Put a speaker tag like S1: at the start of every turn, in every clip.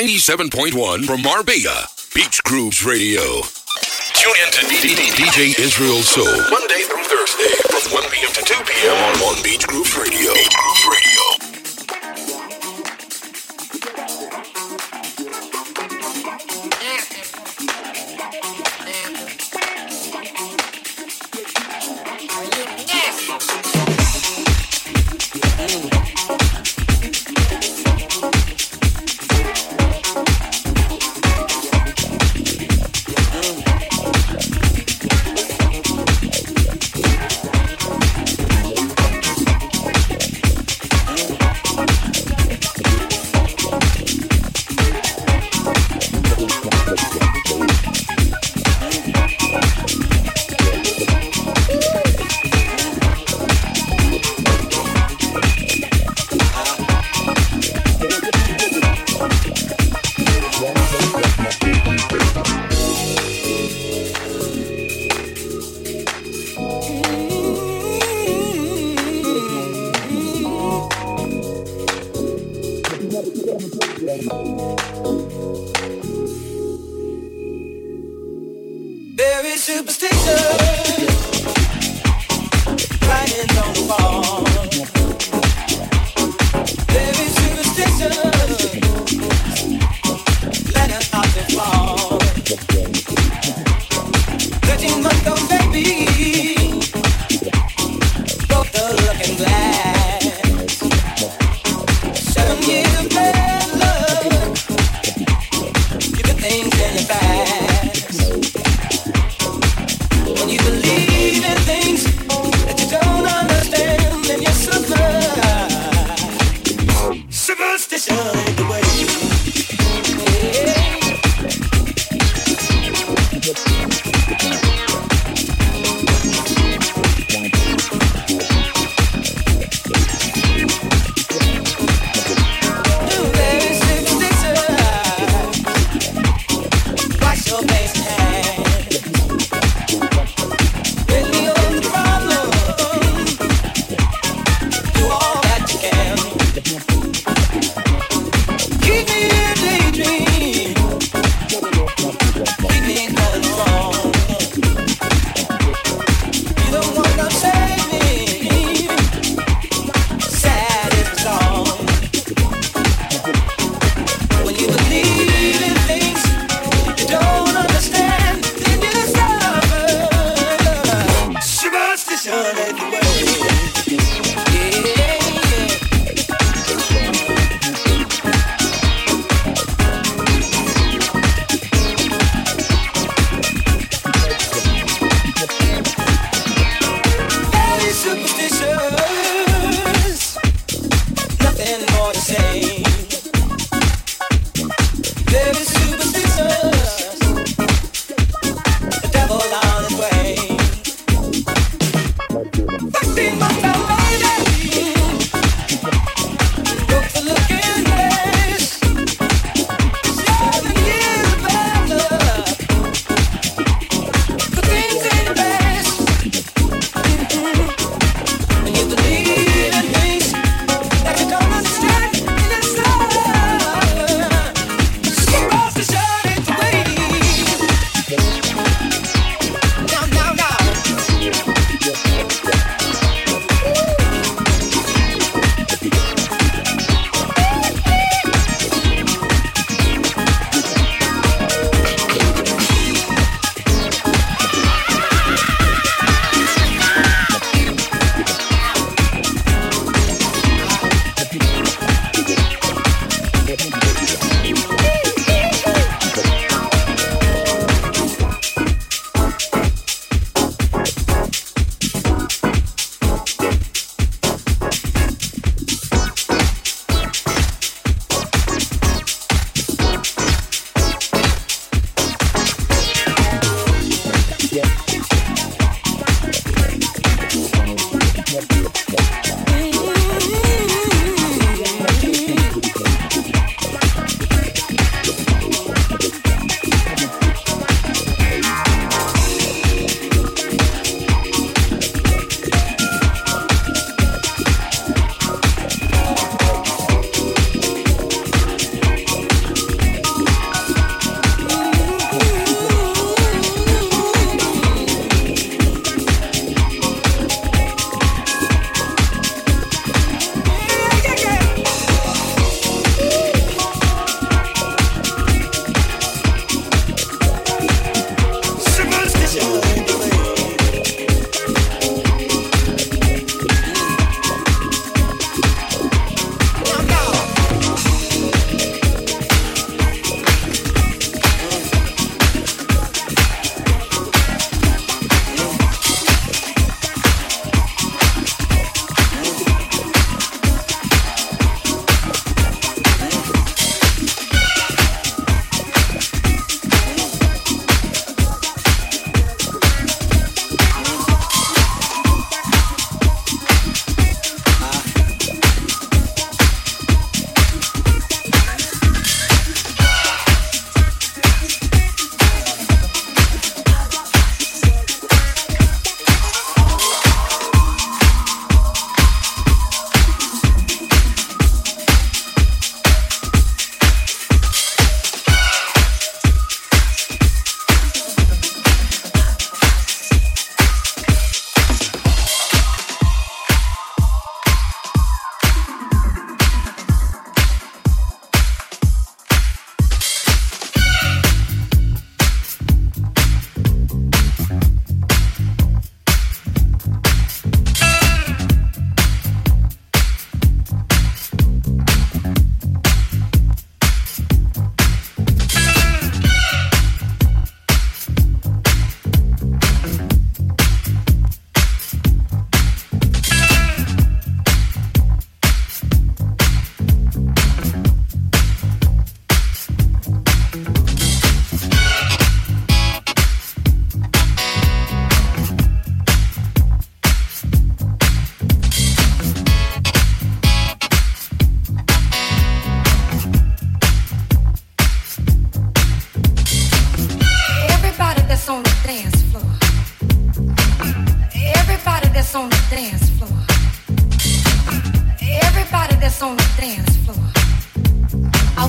S1: 97.1 from Marbella, Beach Grooves Radio. Tune in to DJ Israel Soul, Monday through Thursday, from 1 p.m. to 2 p.m. on, on Beach Grooves Radio. Beach Grooves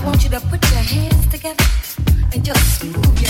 S2: want you to
S3: put your hands together and just move.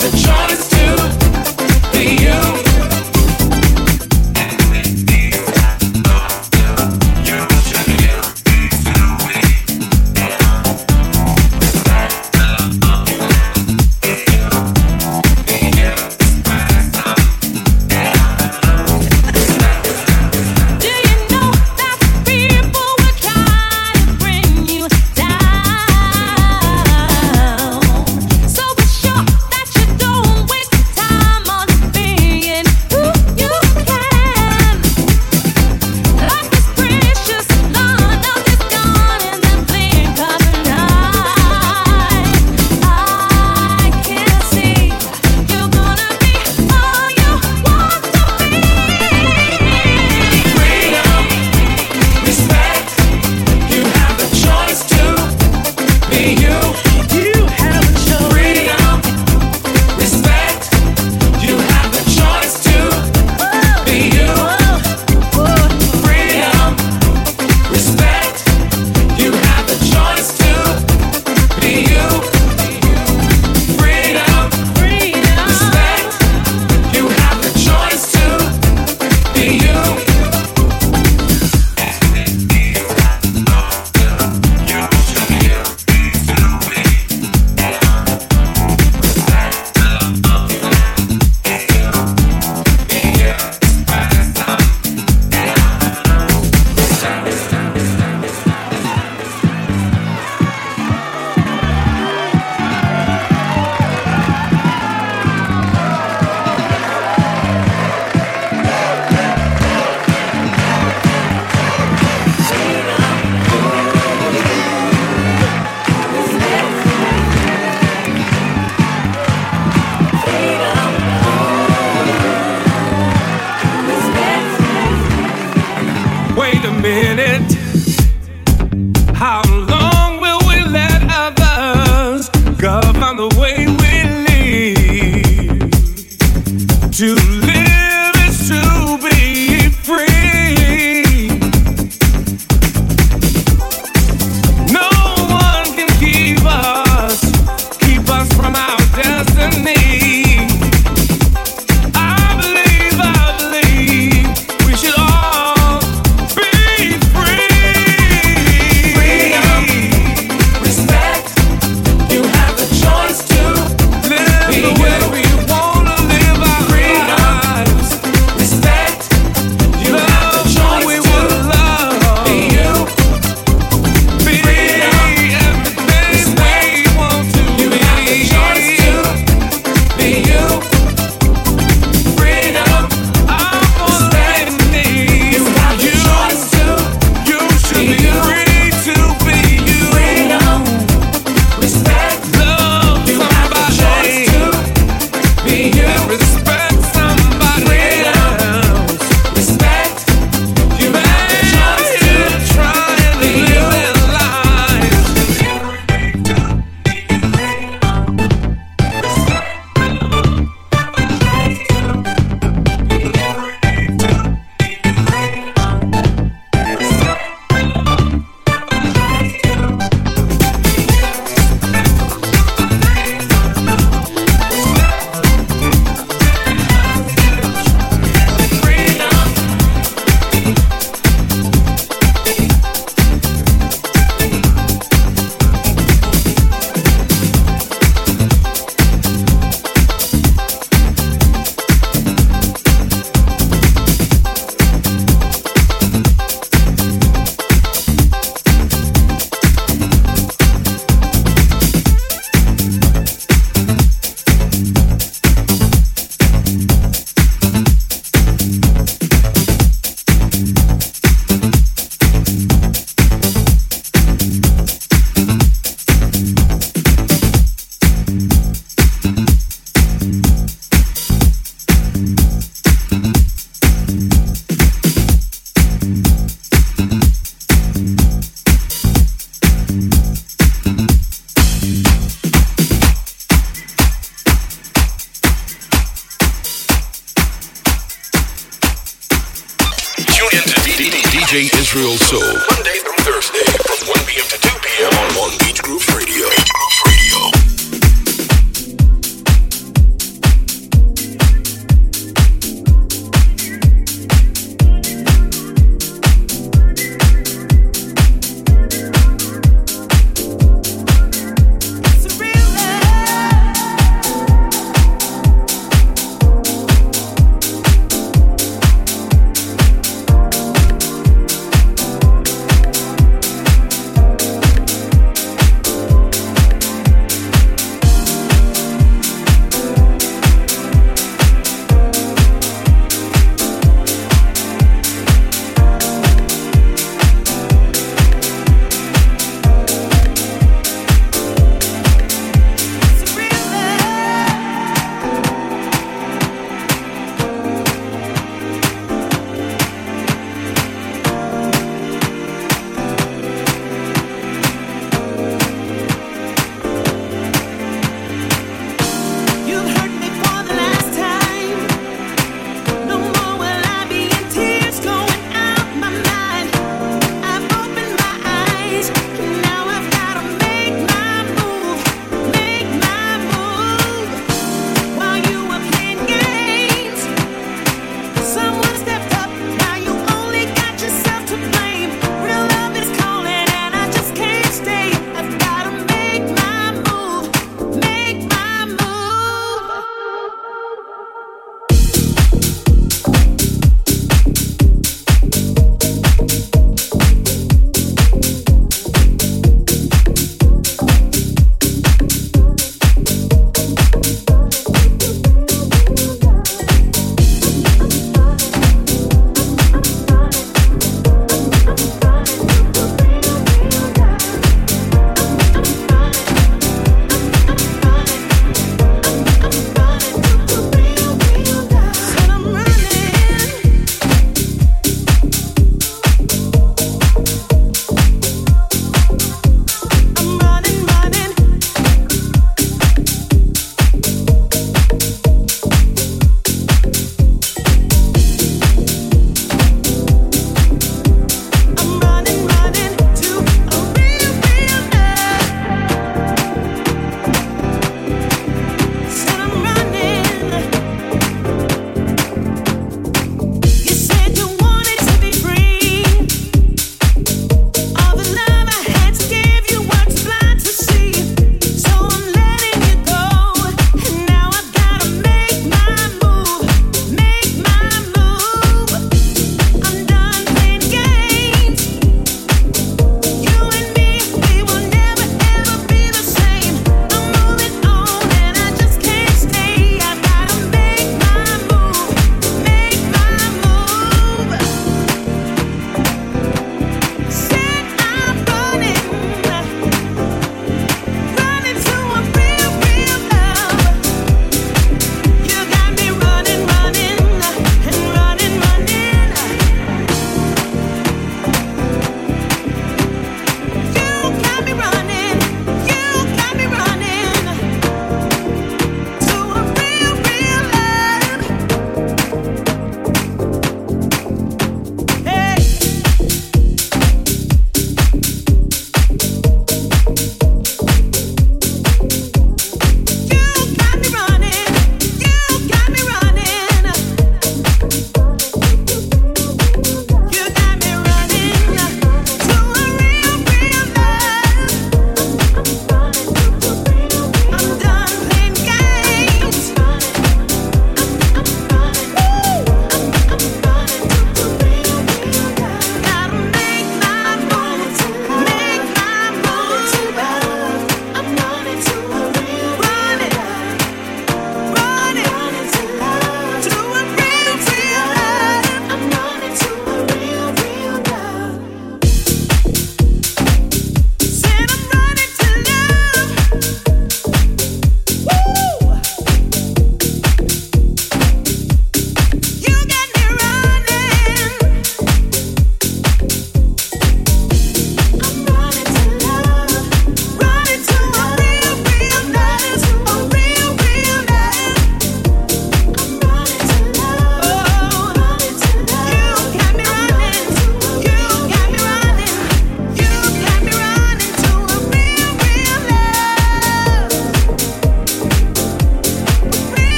S3: the truth.